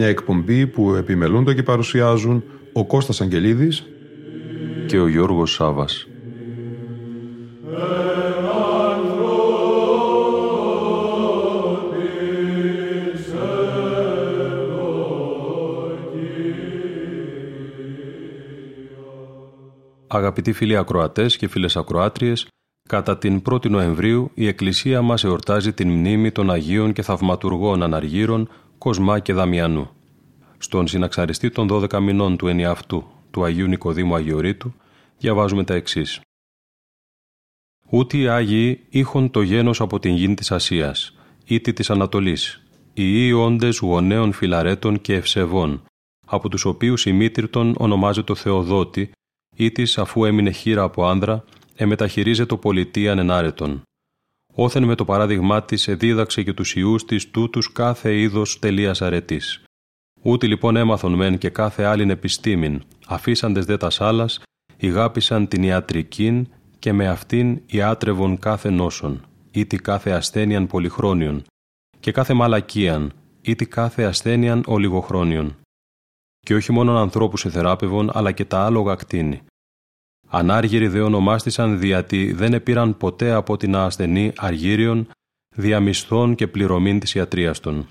Μια εκπομπή που επιμελούνται και παρουσιάζουν ο Κώστας Αγγελίδης και ο Γιώργος Σάβας. Αγαπητοί φίλοι ακροατές και φίλες ακροάτριες, κατά την 1η Νοεμβρίου η Εκκλησία μας εορτάζει την μνήμη των Αγίων και Θαυματουργών Αναργύρων Κοσμά και Δαμιανού. Στον συναξαριστή των 12 μηνών του ενιαυτού του Αγίου Νικοδήμου Αγιορείτου διαβάζουμε τα εξής. Ούτε οι Άγιοι είχον το γένος από την γη της Ασίας, ήτι της Ανατολής, οι όντες γονέων φιλαρέτων και ευσεβών, από τους οποίους η μήτυρτον ονομάζεται Θεοδότη, ήτης αφού έμεινε χείρα από άνδρα, εμεταχειρίζεται το πολιτεία ανενάρετον. Όθεν με το παράδειγμά της εδίδαξε και τους ιούς της τούτους κάθε είδος τελείας αρετής. Ούτε λοιπόν έμαθον μεν και κάθε άλλην επιστήμην, αφήσαντες δε τα σάλας, ηγάπησαν την ιατρικήν και με αυτήν ιάτρευον κάθε νόσον, ήτι κάθε ασθένειαν πολυχρόνιον, και κάθε μαλακίαν, ήτι κάθε ασθένειαν ολιγοχρόνιον. Και όχι μόνον ανθρώπους εθεράπευον, αλλά και τα άλογα κτίνη. Ανάργυροι δε ονομάστησαν διότι δεν επήραν ποτέ από την ασθενή αργύριον, διαμισθών και πληρωμήν της ιατρίας των.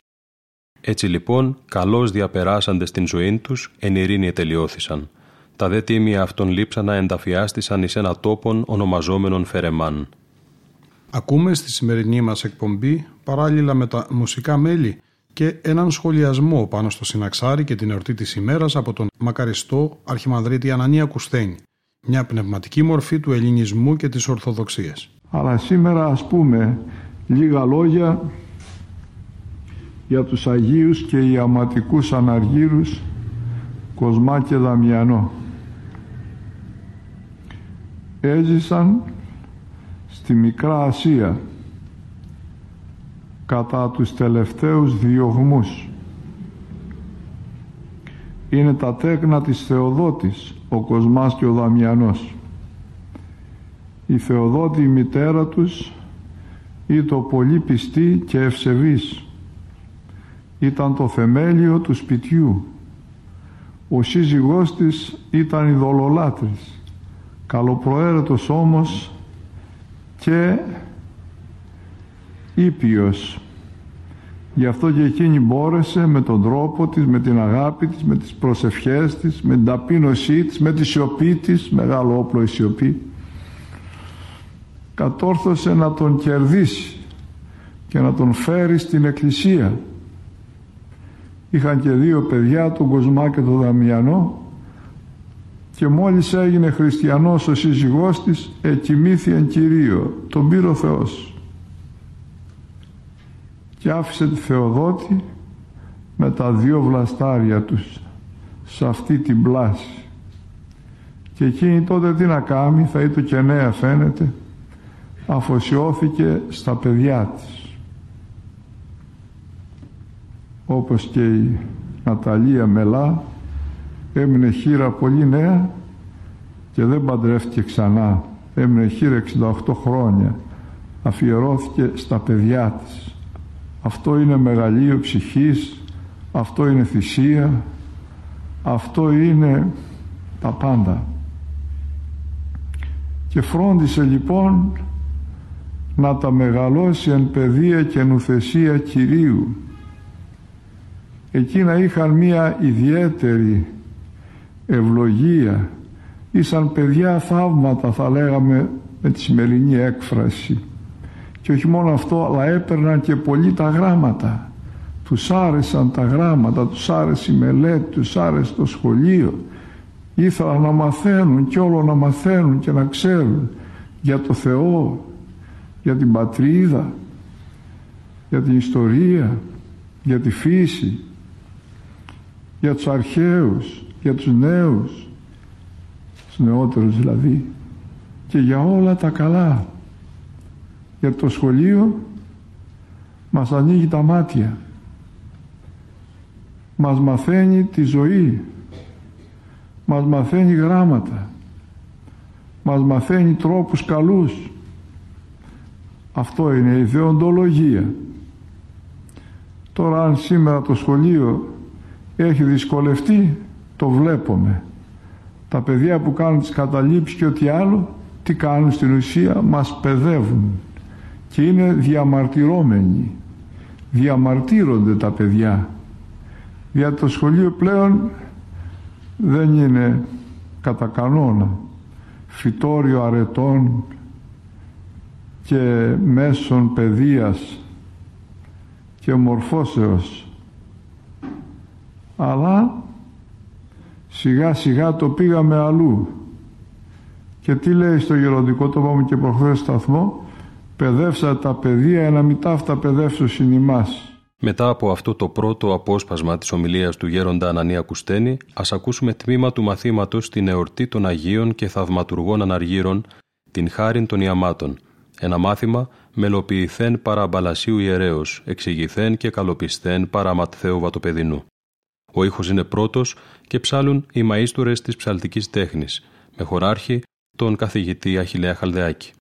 Έτσι λοιπόν, καλώς διαπεράσαντες την ζωή τους, εν ειρήνη τελειώθησαν. Τα δε τίμια αυτών λείψανα ενταφιάστησαν εις ένα τόπον ονομαζόμενον Φερεμάν. Ακούμε στη σημερινή μας εκπομπή, παράλληλα με τα μουσικά μέλη, και έναν σχολιασμό πάνω στο συναξάρι και την εορτή της ημέρας από τον μακαριστό Αρχιμανδρίτη Ανανία Κουστένη, μια πνευματική μορφή του ελληνισμού και της Ορθοδοξίας. Αλλά σήμερα ας πούμε λίγα λόγια για τους Αγίους και Ιαματικούς Αναργύρους Κοσμά και Δαμιανό. Έζησαν στη Μικρά Ασία κατά τους τελευταίους διωγμούς. Είναι τα τέκνα της Θεοδότης, ο Κοσμάς και ο Δαμιανός. Η Θεοδότη η μητέρα τους ήταν πολύ πιστή και ευσεβής ήταν το θεμέλιο του σπιτιού. Ο σύζυγός της ήταν ειδωλολάτρης, καλοπροαίρετος όμως και ήπιος. Γι' αυτό και εκείνη μπόρεσε με τον τρόπο της, με την αγάπη της, με τις προσευχές της, με την ταπείνωσή της, με τη σιωπή της, μεγάλο όπλο η σιωπή, κατόρθωσε να τον κερδίσει και να τον φέρει στην εκκλησία. Είχαν και δύο παιδιά, τον Κοσμά και τον Δαμιανό και μόλις έγινε χριστιανός ο σύζυγός της εκοιμήθη εν Κυρίω, τον πήρε ο Θεός και άφησε τη Θεοδότη με τα δύο βλαστάρια τους σε αυτή την πλάση. Και εκείνη τότε τι να κάνει θα ήταν και νέα φαίνεται αφοσιώθηκε στα παιδιά της. Όπως και η Ναταλία Μελά έμεινε χείρα πολύ νέα και δεν παντρεύτηκε ξανά. Έμεινε χείρα 68 χρόνια. Αφιερώθηκε στα παιδιά της αυτό είναι μεγαλείο ψυχής αυτό είναι θυσία αυτό είναι τα πάντα. Και φρόντισε λοιπόν να τα μεγαλώσει εν παιδεία και νουθεσία Κυρίου. Εκείνα είχαν μία ιδιαίτερη ευλογία. Ήσαν παιδιά θαύματα θα λέγαμε με τη σημερινή έκφραση και όχι μόνο αυτό αλλά έπαιρναν και πολύ τα γράμματα τους άρεσαν τα γράμματα τους άρεσε η μελέτη τους άρεσε το σχολείο ήθελαν να μαθαίνουν και όλο να μαθαίνουν και να ξέρουν για το Θεό για την πατρίδα, για την ιστορία, για τη φύση, για τους αρχαίους, για τους νέους, τους νεότερους δηλαδή, και για όλα τα καλά. Για το σχολείο μας ανοίγει τα μάτια, μας μαθαίνει τη ζωή, μας μαθαίνει γράμματα, μας μαθαίνει τρόπους καλούς. Αυτό είναι η ιδεοντολογία. Τώρα αν σήμερα το σχολείο έχει δυσκολευτεί, το βλέπουμε. Τα παιδιά που κάνουν τις καταλήψεις και ό,τι άλλο, τι κάνουν στην ουσία, μας παιδεύουν και είναι διαμαρτυρώμενοι. Διαμαρτύρονται τα παιδιά. Για το σχολείο πλέον δεν είναι κατά κανόνα φυτόριο αρετών και μέσων παιδείας και μορφώσεως αλλά σιγά σιγά το πήγαμε αλλού και τι λέει στο γεροντικό το είπαμε και προχθές σταθμό; Παιδεύσα τα παιδεία ένα μη ταύτα παιδεύσω ημάς. Μετά από αυτό το πρώτο απόσπασμα της ομιλίας του γέροντα Ανανία Κουστένη, ας ακούσουμε τμήμα του μαθήματος στην εορτή των Αγίων και Θαυματουργών Αναργύρων, την χάριν των Ιαμάτων. Ένα μάθημα μελοποιηθέν παρά μπαλασίου ιερέως, εξηγηθέν και καλοπισθέν παρά ματθαίου βατοπεδινού. Ο ήχος είναι πρώτος και ψάλουν οι μαΐστορες της ψαλτικής τέχνης, με χωράρχη τον καθηγητή Αχιλέα Χαλδεάκη.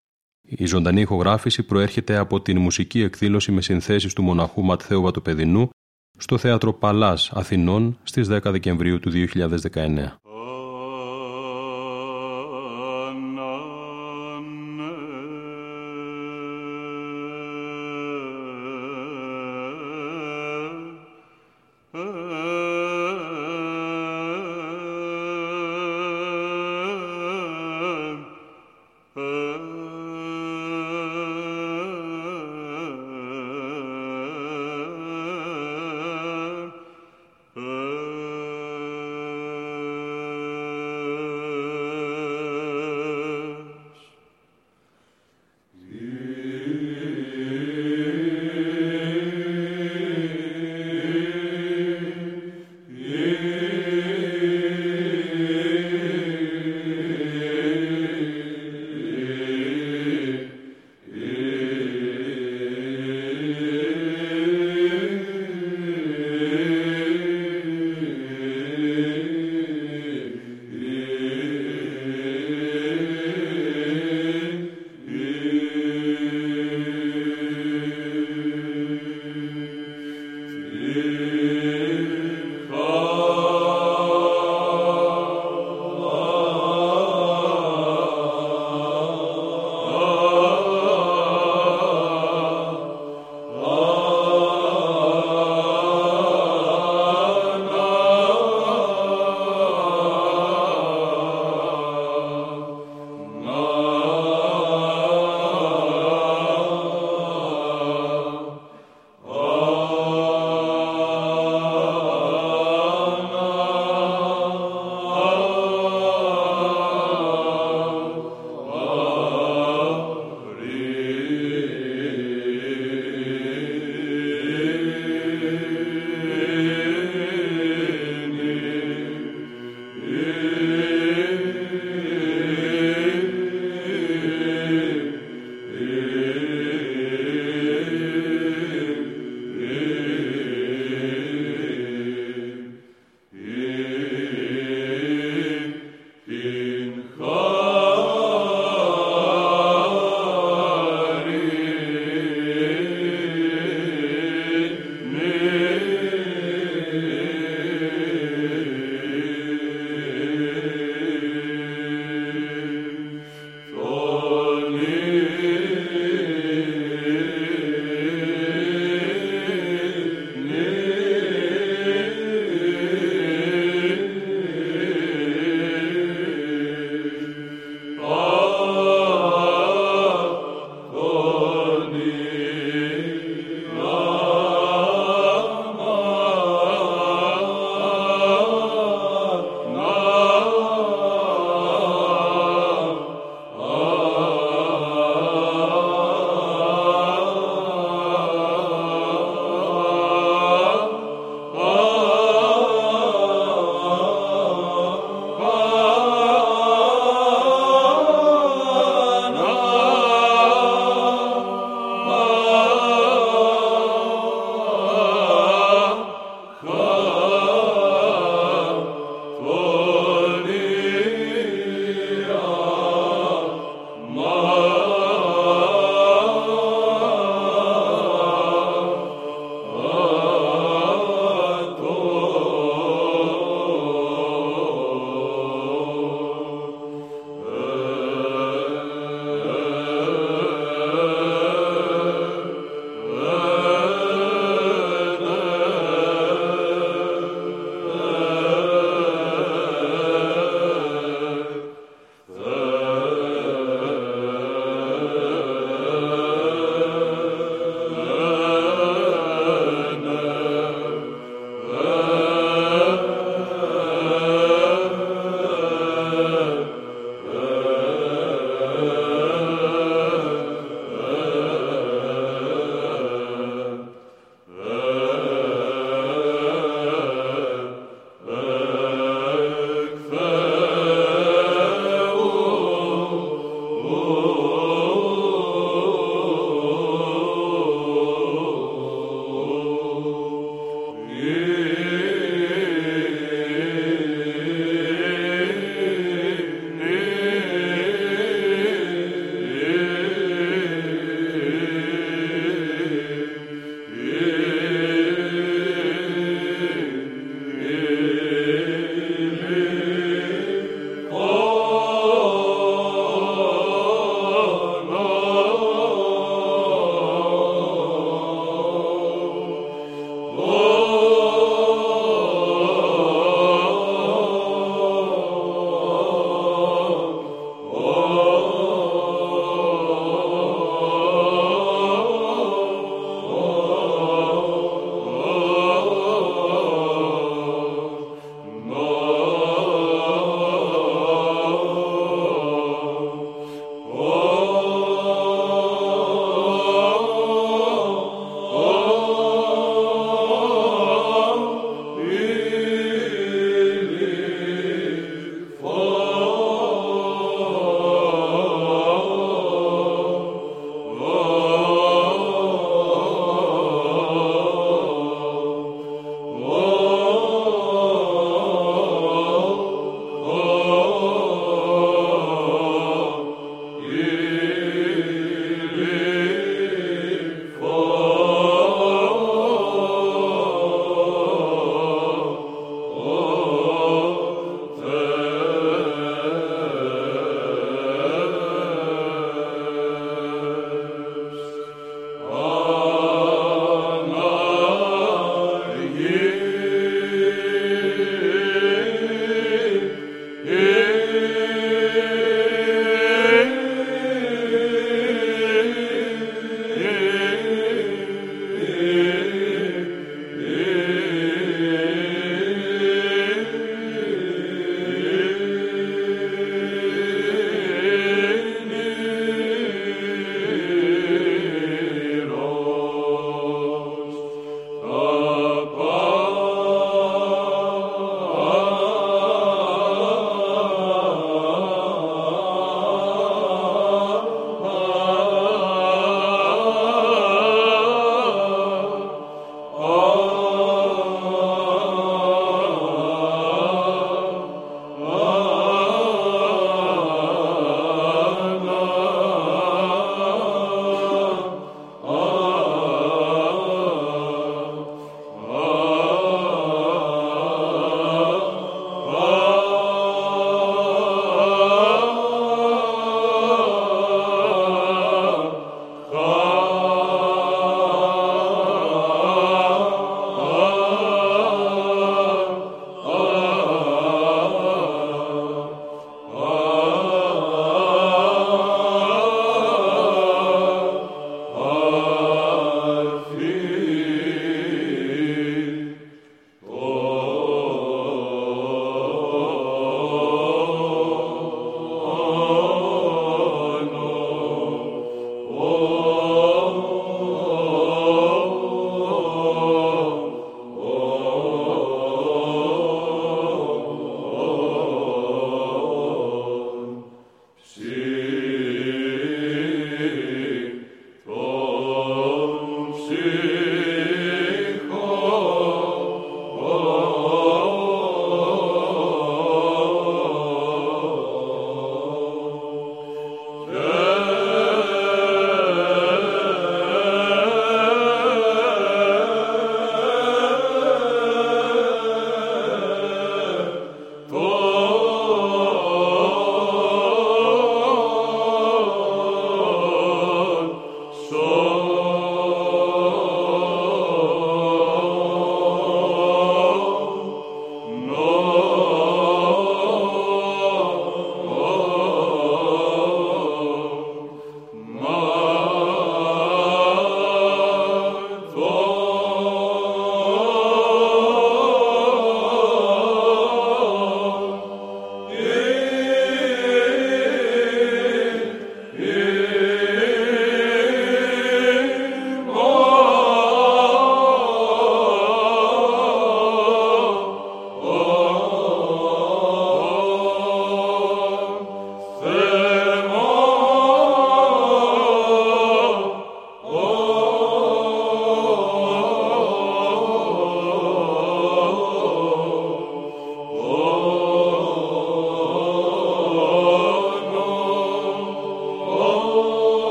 Η ζωντανή ηχογράφηση προέρχεται από την μουσική εκδήλωση με συνθέσεις του μοναχού Ματθαίου Βατοπεδινού στο Θέατρο Παλάς Αθηνών στις 10 Δεκεμβρίου του 2019.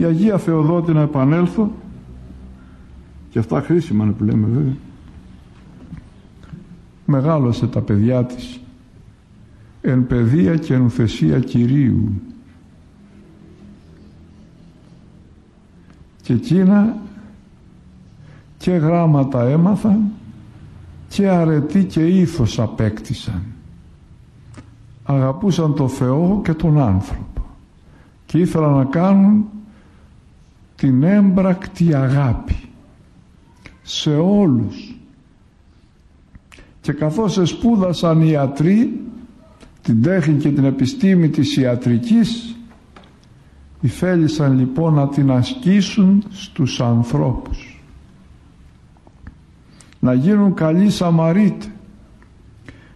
Η Αγία Θεοδότη να επανέλθω. Και αυτά χρήσιμα είναι που λέμε βέβαια. Μεγάλωσε τα παιδιά της. Εν παιδεία και εν ουθεσία Κυρίου. Και εκείνα και γράμματα έμαθαν και αρετή και ήθος απέκτησαν. Αγαπούσαν το Θεό και τον άνθρωπο. Και ήθελαν να κάνουν την έμπρακτη αγάπη σε όλους. Και καθώς εσπούδασαν οι ιατροί την τέχνη και την επιστήμη της ιατρικής θέλησαν λοιπόν να την ασκήσουν στους ανθρώπους. Να γίνουν καλοί Σαμαρίτε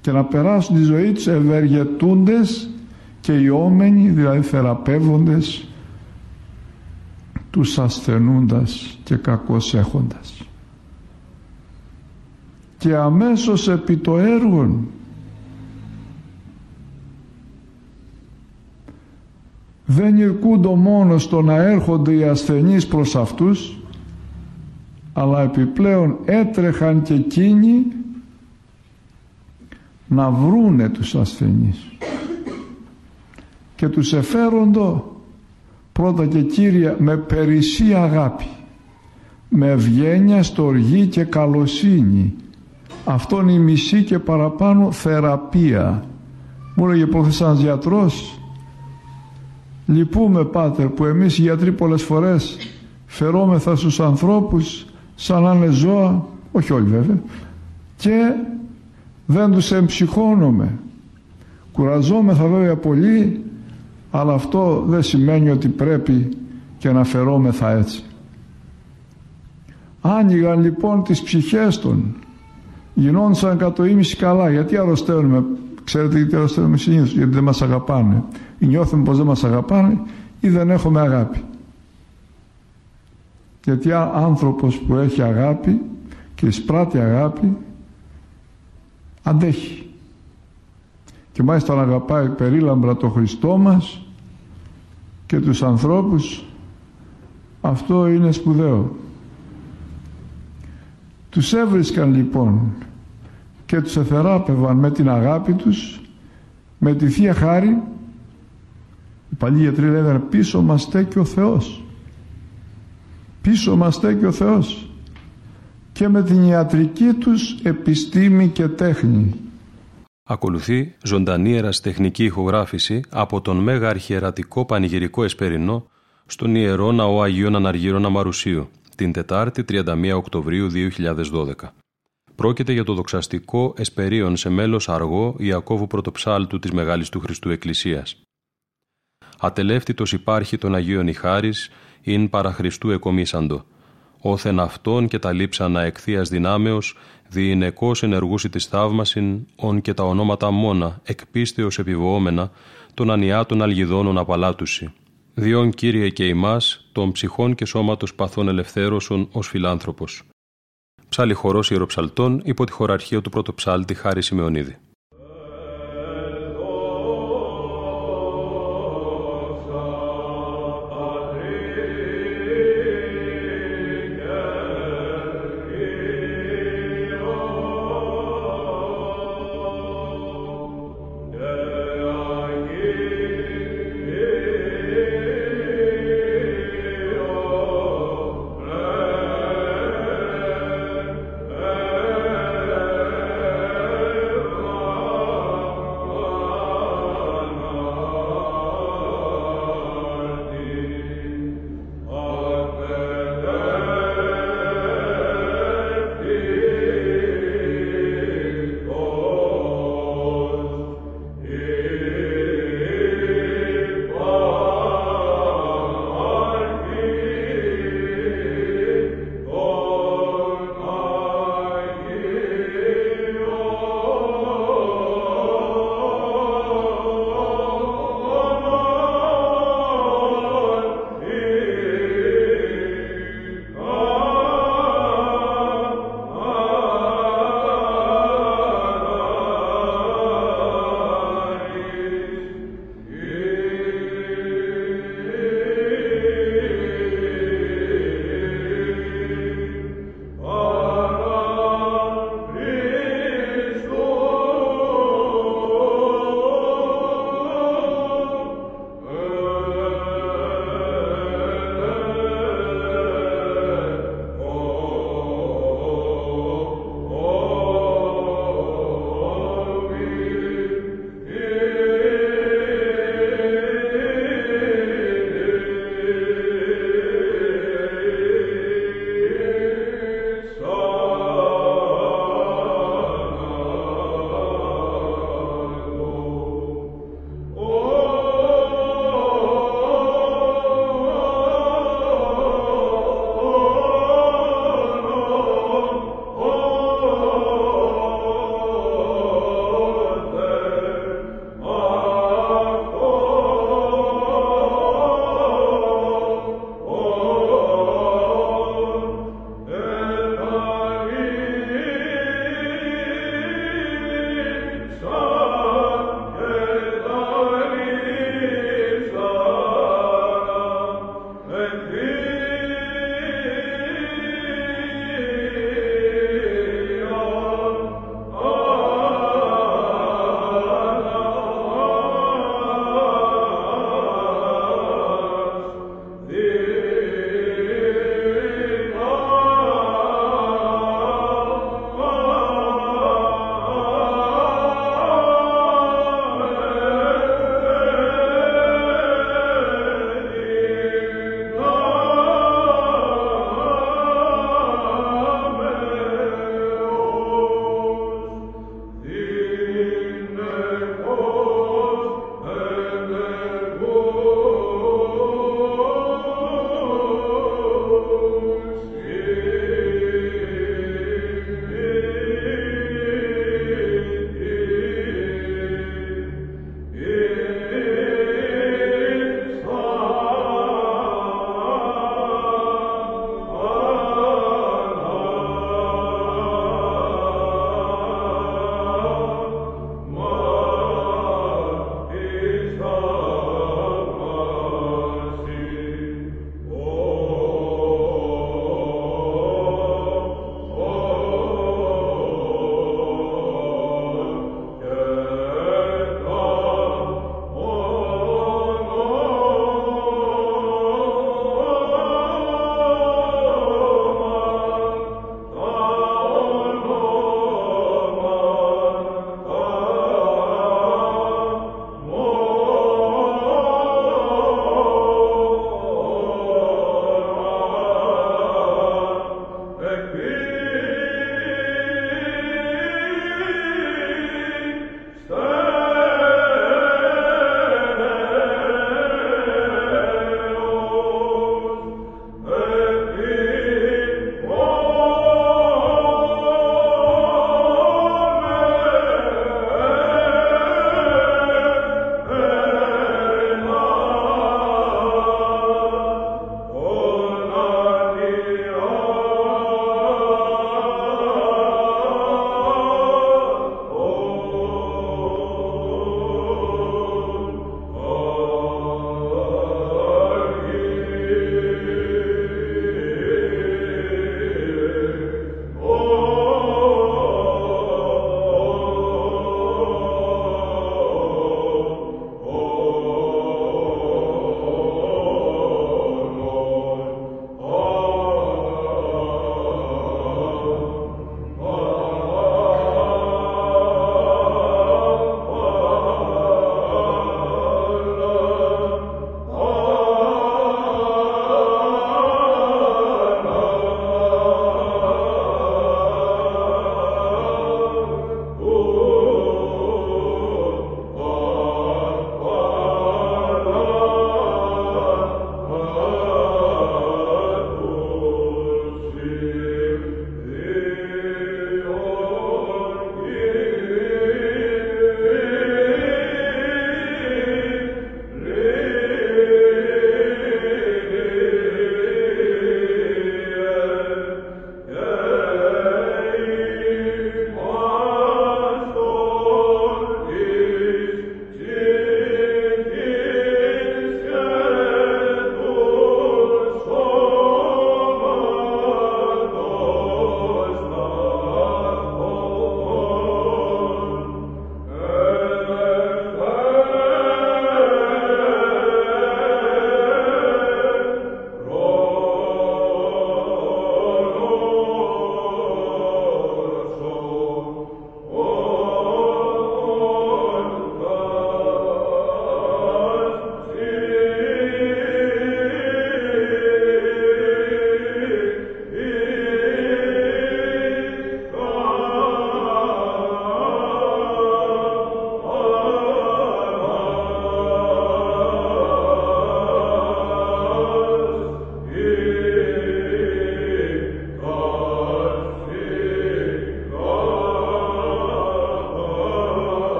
και να περάσουν τη ζωή τους ευεργετούντες και ιόμενοι δηλαδή θεραπεύοντες τους ασθενούντας και κακώς έχοντας. Και αμέσως επί το έργο δεν ηρκούντο μόνος στο να έρχονται οι ασθενείς προς αυτούς αλλά επιπλέον έτρεχαν και εκείνοι να βρούνε τους ασθενείς. Και τους εφέροντο πρώτα και κύρια με περισσή αγάπη με ευγένεια, στοργή και καλοσύνη. Αυτό είναι η μισή και παραπάνω θεραπεία. Μου έλεγε προχθές ένας γιατρός; Λυπούμε πάτερ που εμείς οι γιατροί πολλές φορές φερόμεθα στους ανθρώπους σαν να είναι ζώα όχι όλοι βέβαια και δεν τους εμψυχώνουμε κουραζόμεθα βέβαια πολύ αλλά αυτό δεν σημαίνει ότι πρέπει και να φερόμεθα έτσι. Άνοιγαν λοιπόν τις ψυχές των. Γινόντουσαν κατ' ίμιση καλά. Γιατί αρρωσταίνουμε; Ξέρετε γιατί αρρωσταίνουμε συνήθως; Γιατί δεν μας αγαπάνε. Ή νιώθουμε πως δεν μας αγαπάνε ή δεν έχουμε αγάπη. Γιατί άνθρωπος που έχει αγάπη και εισπράττει αγάπη αντέχει και μάλιστα να αγαπάει περίλαμπρα το Χριστό μας και τους ανθρώπους αυτό είναι σπουδαίο. Τους έβρισκαν λοιπόν και τους εθεράπευαν με την αγάπη τους με τη Θεία Χάρη. Οι παλιοί γιατροί λέγανε πίσω μας στέκει ο Θεός. Πίσω μας στέκει ο Θεός και με την ιατρική τους επιστήμη και τέχνη. Ακολουθεί ζωντανή εραστεχνική ηχογράφηση από τον Μέγα Αρχιερατικό Πανηγυρικό Εσπερινό στον Ιερό Ναό Αγίων Αναργύρων Αμαρουσίου την Τετάρτη 31 Οκτωβρίου 2012. Πρόκειται για το δοξαστικό εσπερίων σε μέλος αργό Ιακώβου Πρωτοψάλτου της Μεγάλης του Χριστού Εκκλησίας. Ατελεύτητος υπάρχει των Αγίων Ιχάρης, ειν παραχριστού εκομίσαντο. Όθεν αυτόν και τα λείψανα εκθείας δυνάμεως, διηνεκώς ενεργούσι της θαύμασιν, ον και τα ονόματα μόνα, εκπίστεως επιβοόμενα, των ανιάτων αλγιδώνων απαλάτουσι. Διόν Κύριε και ημάς, των ψυχών και σώματος παθών ελευθέρωσον ως φιλάνθρωπος. Ψάλι χορός ιεροψαλτών υπό τη χωραρχία του πρωτοψάλτη Χάρη Σιμεωνίδη.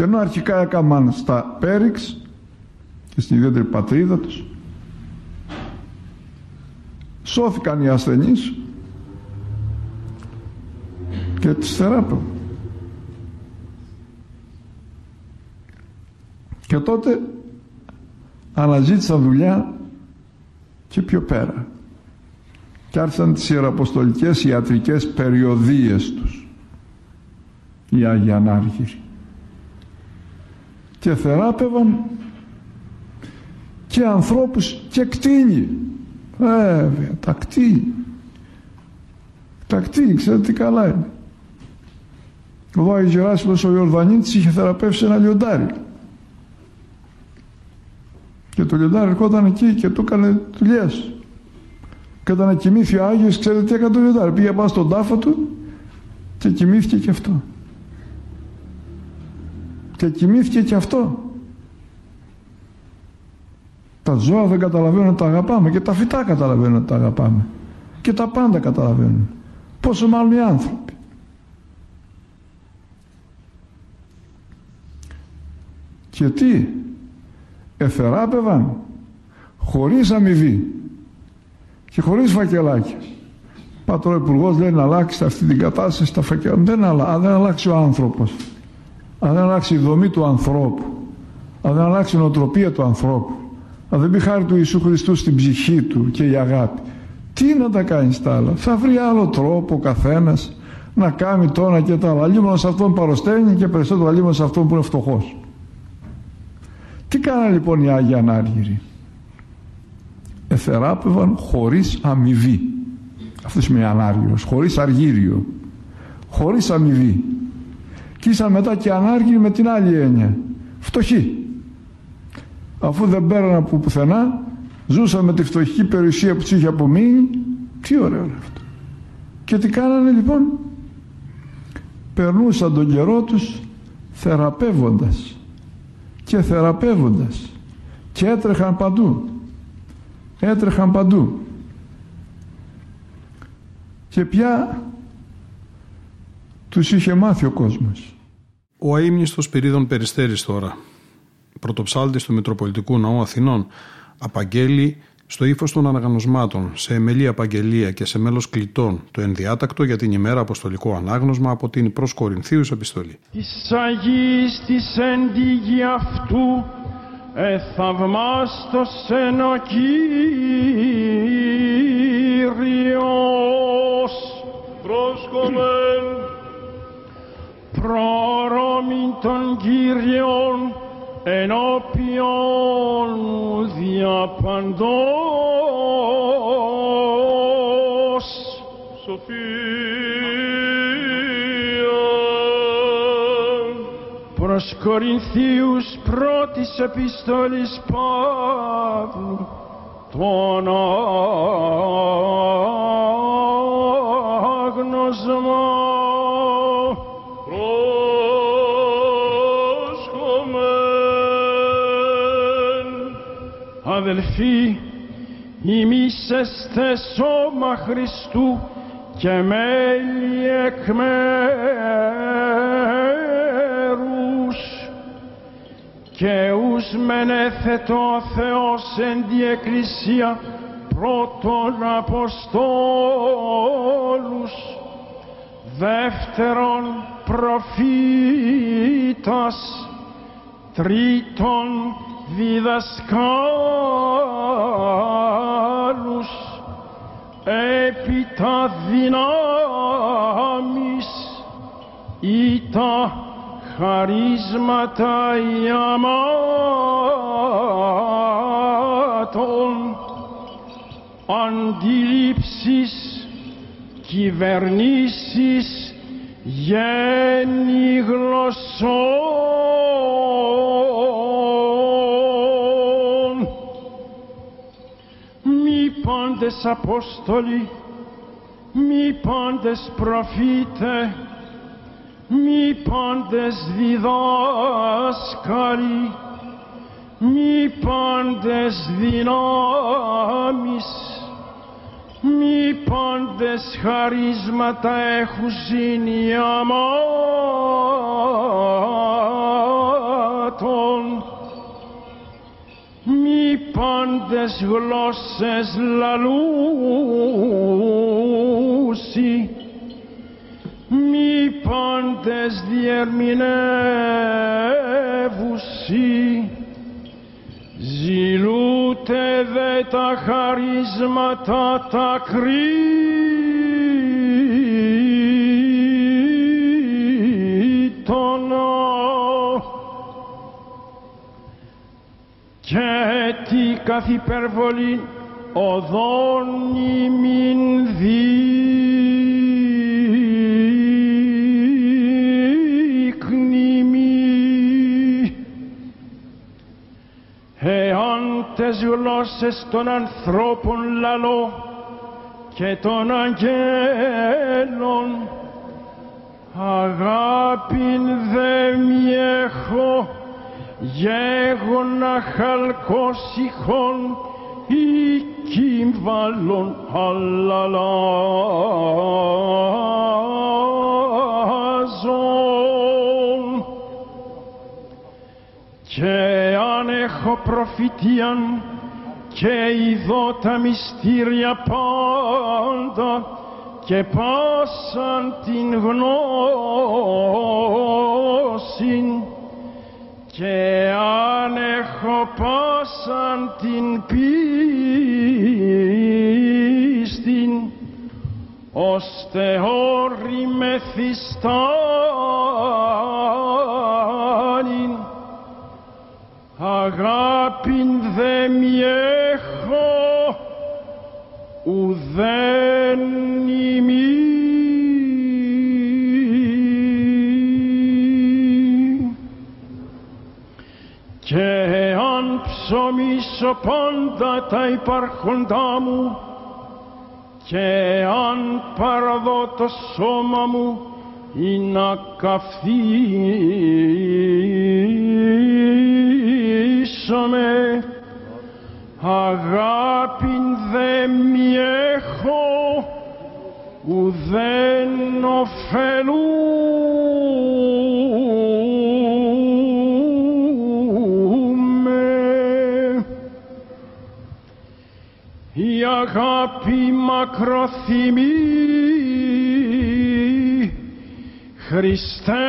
Και ενώ αρχικά έκαναν στα Πέριξ και στην ιδιαίτερη πατρίδα τους, σώθηκαν οι ασθενείς και τις θεράπευαν. Και τότε αναζήτησαν δουλειά και πιο πέρα. Και άρχισαν τις ιεραποστολικές ιατρικές περιοδίες τους οι Άγιοι Ανάργυροι. Και θεράπευαν και ανθρώπους και κτίνη. Βέβαια, τα κτίνη. Τα κτίνη, ξέρετε τι καλά είναι. Ο Άγιος Γεράσιμος ο Ιορδανίτης είχε θεραπεύσει ένα λιοντάρι. Και το λιοντάρι ερχόταν εκεί και του έκανε δουλειές. Και όταν κοιμήθη ο Άγιος, ξέρετε τι έκανε το λιοντάρι. Πήγε πάνω στον τάφο του και κοιμήθηκε και αυτό. Και κοιμήθηκε και αυτό. Τα ζώα δεν καταλαβαίνουν να τα αγαπάμε και τα φυτά καταλαβαίνουν να τα αγαπάμε. Και τα πάντα καταλαβαίνουν. Πόσο μάλλον οι άνθρωποι. Και τι, εθεράπευαν χωρίς αμοιβή και χωρίς φακελάκια. Πάει τώρα ο Υπουργός λέει να αλλάξει αυτή την κατάσταση στα φακελάκια. Δεν, αν δεν αλλάξει ο άνθρωπος, αν δεν αλλάξει η δομή του ανθρώπου, αν δεν αλλάξει η νοοτροπία του ανθρώπου, αν δεν μπει χάρη του Ιησού Χριστού στην ψυχή του και η αγάπη, τι να τα κάνεις τα άλλα; Θα βρει άλλο τρόπο ο καθένας να κάνει τώρα και τα άλλα. Αλλήμον σε αυτόν παροσταίνει και περισσότερο αλλήμον σε αυτόν που είναι φτωχός. Τι κάνανε λοιπόν οι Άγιοι Ανάργυροι; Εθεράπευαν χωρίς αμοιβή. Αυτός σημαίνει ανάργυρος. Χωρίς αργύριο. Χωρίς αμοιβή. Και ήσαν μετά και ανάργυροι με την άλλη έννοια. Φτωχοί. Αφού δεν πέραν από πουθενά, ζούσαν με τη φτωχική περιουσία που τους είχε απομείνει. Τι ωραίο είναι αυτό. Και τι κάνανε λοιπόν; Περνούσαν τον καιρό τους θεραπεύοντας και θεραπεύοντας και έτρεχαν παντού έτρεχαν παντού και πια τους είχε μάθει ο κόσμος. Ο αείμνηστος Πυρίδων Περιστέρης τώρα, πρωτοψάλτης του Μητροπολιτικού Ναού Αθηνών, απαγγέλει στο ύφος των αναγνωσμάτων, σε εμελή απαγγελία και σε μέλος κλητών, το ενδιάτακτο για την ημέρα αποστολικό ανάγνωσμα από την προ Κορινθίου επιστολή. Της Αγή της εντύγη αυτού, εθαυμάστο εν ο Κύριος, προσκομεν, προρωμήν των Κύριων, ενώπιον διαπαντός. Σοφία. Προς Κορινθίους πρώτης επιστολής Παύλου τον αδελφοί, είστε σώμα Χριστού και μέλη εκ μέρους. Και ους μενέθετο ο Θεός εν τη Εκκλησία πρώτον Αποστόλους δεύτερον προφήτας τρίτον διδασκάλους επί τα δυνάμεις ή τα χαρίσματα ιαμάτων αντιλήψεις κυβερνήσεις γέννη γλωσσών πάντες Απόστολοι μη πάντες προφήτε μη πάντες διδάσκαλοι μη πάντες δυνάμεις μη πάντες χαρίσματα έχουν ζήνει αμά πάντες γλώσσες λαλούσι μη πάντες διερμηνεύουσι. Ζηλούτε δε τα χαρίσματα τα κρίτωνα καθ' υπερβολή οδόν ημιν δείχνει μη. Εάν τες γλώσσες των ανθρώπων λαλώ και των αγγέλων αγάπην δε μη έχω γέγονα χαλκόσυχον ή κύμβαλον αλλαλάζον. Και αν έχω προφητείαν και ειδώ τα μυστήρια πάντα και πάσαν την γνώση και αν έχω πάσαν την πίστη ώστε όρη μεθυστάνει αγάπην δε μη έχω ουδέν ημί. Και αν ψωμίσω πάντα τα υπάρχοντά μου και αν παραδώ το σώμα μου ή να καυθίσομαι αγάπην δε μη έχω ουδέν ωφελούμε. Αγάπη μακροθυμεί Χριστεύεται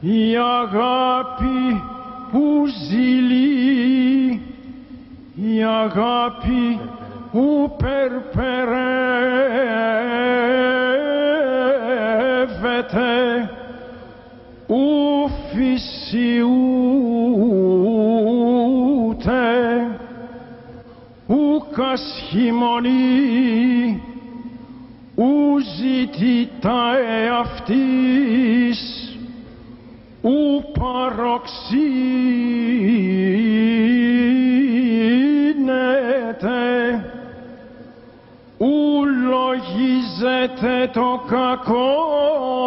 η αγάπη που ζηλεί, η αγάπη που περπερεύεται, ου φυσιούται, ου κασχημονεί, ου ζητητά εαυτής, ου παροξύνεται, ου λογίζεται το κακόν,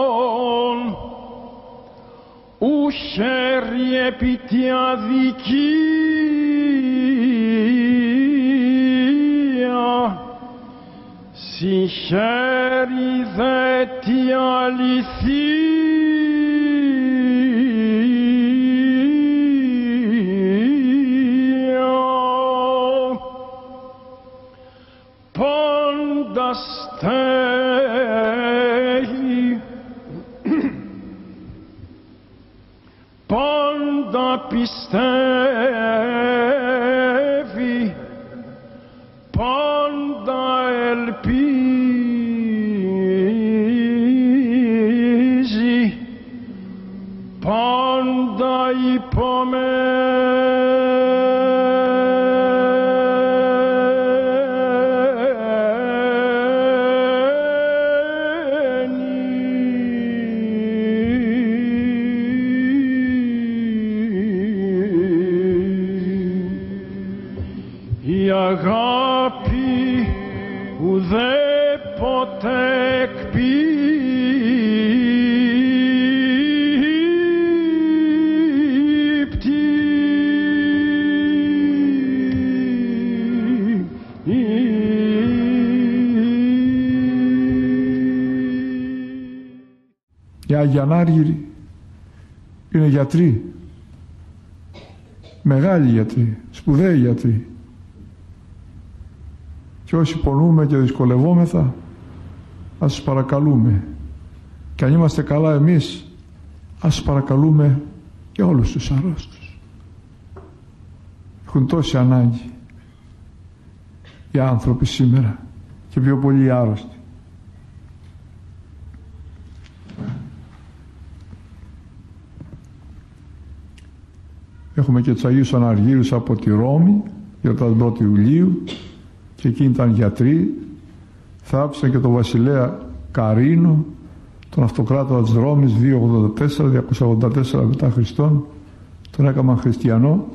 ου χέρι επί τη αδικία, συγχέρει δε τη αληθεία. Πάντα στέγει, Οι Άγιοι Ανάργυροι είναι γιατροί. Μεγάλοι γιατροί, σπουδαίοι γιατροί. Και όσοι πονούμε και δυσκολευόμεθα, ας τους παρακαλούμε. Και αν είμαστε καλά εμείς, ας τους παρακαλούμε και όλους τους αρρώστους. Έχουν τόση ανάγκη οι άνθρωποι σήμερα και πιο πολύ άρρωστοι. Έχουμε και τους Αγίους Αναργύρους από τη Ρώμη, για τα 1η Ιουλίου και εκείνοι ήταν γιατροί. Θάψαν και τον βασιλέα Καρίνο, τον αυτοκράτορα της Ρώμης 284-284 μετά Χριστόν, τον έκαναν χριστιανό.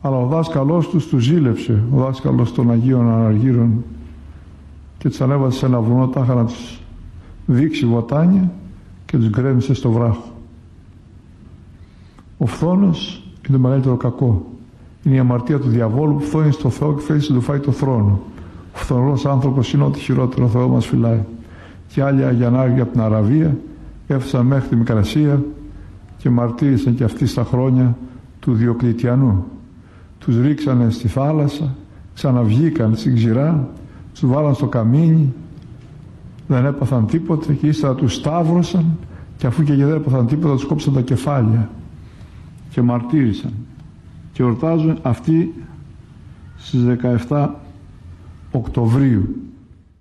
Αλλά ο δάσκαλός τους τους ζήλεψε, ο δάσκαλος των Αγίων Αναργύρων και τους ανέβασε σε ένα βουνό τάχα να τους δείξει βοτάνια και τους γκρέμισε στο βράχο. Ο φθόνος είναι το μεγαλύτερο κακό. Είναι η αμαρτία του διαβόλου που φθόνει στο Θεό και θέλει να του φάει το θρόνο. Ο φθονρός άνθρωπος είναι ό,τι χειρότερο ο Θεό μας φυλάει. Και άλλοι Αγιανάργοι από την Αραβία έφτασαν μέχρι τη Μικρασία και μαρτύρησαν και αυτοί στα χρόνια του Διοκλητιανού. Τους ρίξανε στη θάλασσα, ξαναβγήκαν στην ξηρά, τους βάλαν στο καμίνι, δεν έπαθαν τίποτε και ύστερα τους σταύρωσαν και αφού και δεν έπαθαν τίποτα τους κόψαν τα κεφάλια και μαρτύρησαν και ορτάζουν αυτοί στις 17 Οκτωβρίου.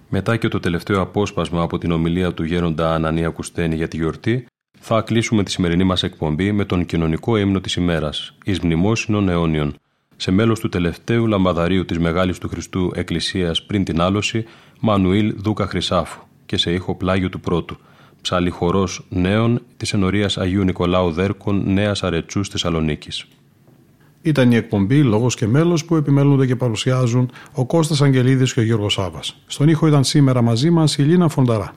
Μετά και το τελευταίο απόσπασμα από την ομιλία του γέροντα Ανανία Κουστένη για τη γιορτή, θα κλείσουμε τη σημερινή μας εκπομπή με τον κοινωνικό ύμνο της ημέρας, εις μνημόσυνων αιώνιων, σε μέλος του τελευταίου λαμπαδαρίου της Μεγάλης του Χριστού Εκκλησίας πριν την άλωση, Μανουήλ Δούκα Χρυσάφου και σε ήχο πλάγιο του πρώτου, ψάλι χορός νέων της ενορίας Αγίου Νικολάου Δέρκων Νέας Αρετσούς Θεσσαλονίκης. Ήταν η εκπομπή Λόγος και Μέλος που επιμέλονται και παρουσιάζουν ο Κώστας Αγγελίδης και ο Γιώργος Σάβας. Στον ήχο ήταν σήμερα μαζί μας η Λίνα Φονταρά.